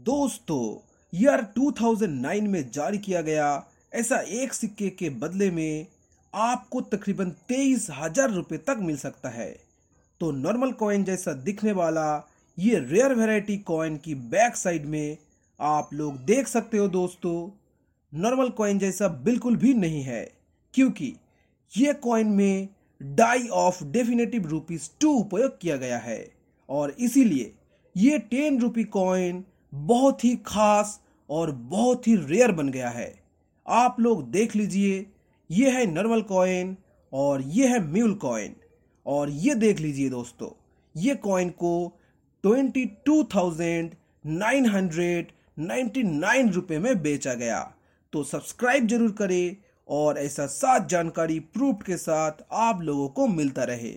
दोस्तों ईयर 2009 में जारी किया गया ऐसा एक सिक्के के बदले में आपको तकरीबन तेईस हज़ार रुपये तक मिल सकता है। तो नॉर्मल कॉइन जैसा दिखने वाला ये रेयर वैरायटी कॉइन की बैक साइड में आप लोग देख सकते हो दोस्तों। नॉर्मल कॉइन जैसा बिल्कुल भी नहीं है, क्योंकि ये कॉइन में die of definitive rupees two उपयोग किया गया है। और इसीलिए ये टेन रुपी कॉइन बहुत ही खास और बहुत ही रेयर बन गया है। आप लोग देख लीजिए, ये है नॉर्मल कॉइन और ये है म्यूल कॉइन और ये देख लीजिए दोस्तों, ये कॉइन को twenty two thousand nine hundred ninety nine रुपये में बेचा गया। तो सब्सक्राइब ज़रूर करें और ऐसा सात जानकारी प्रूफ के साथ आप लोगों को मिलता रहे।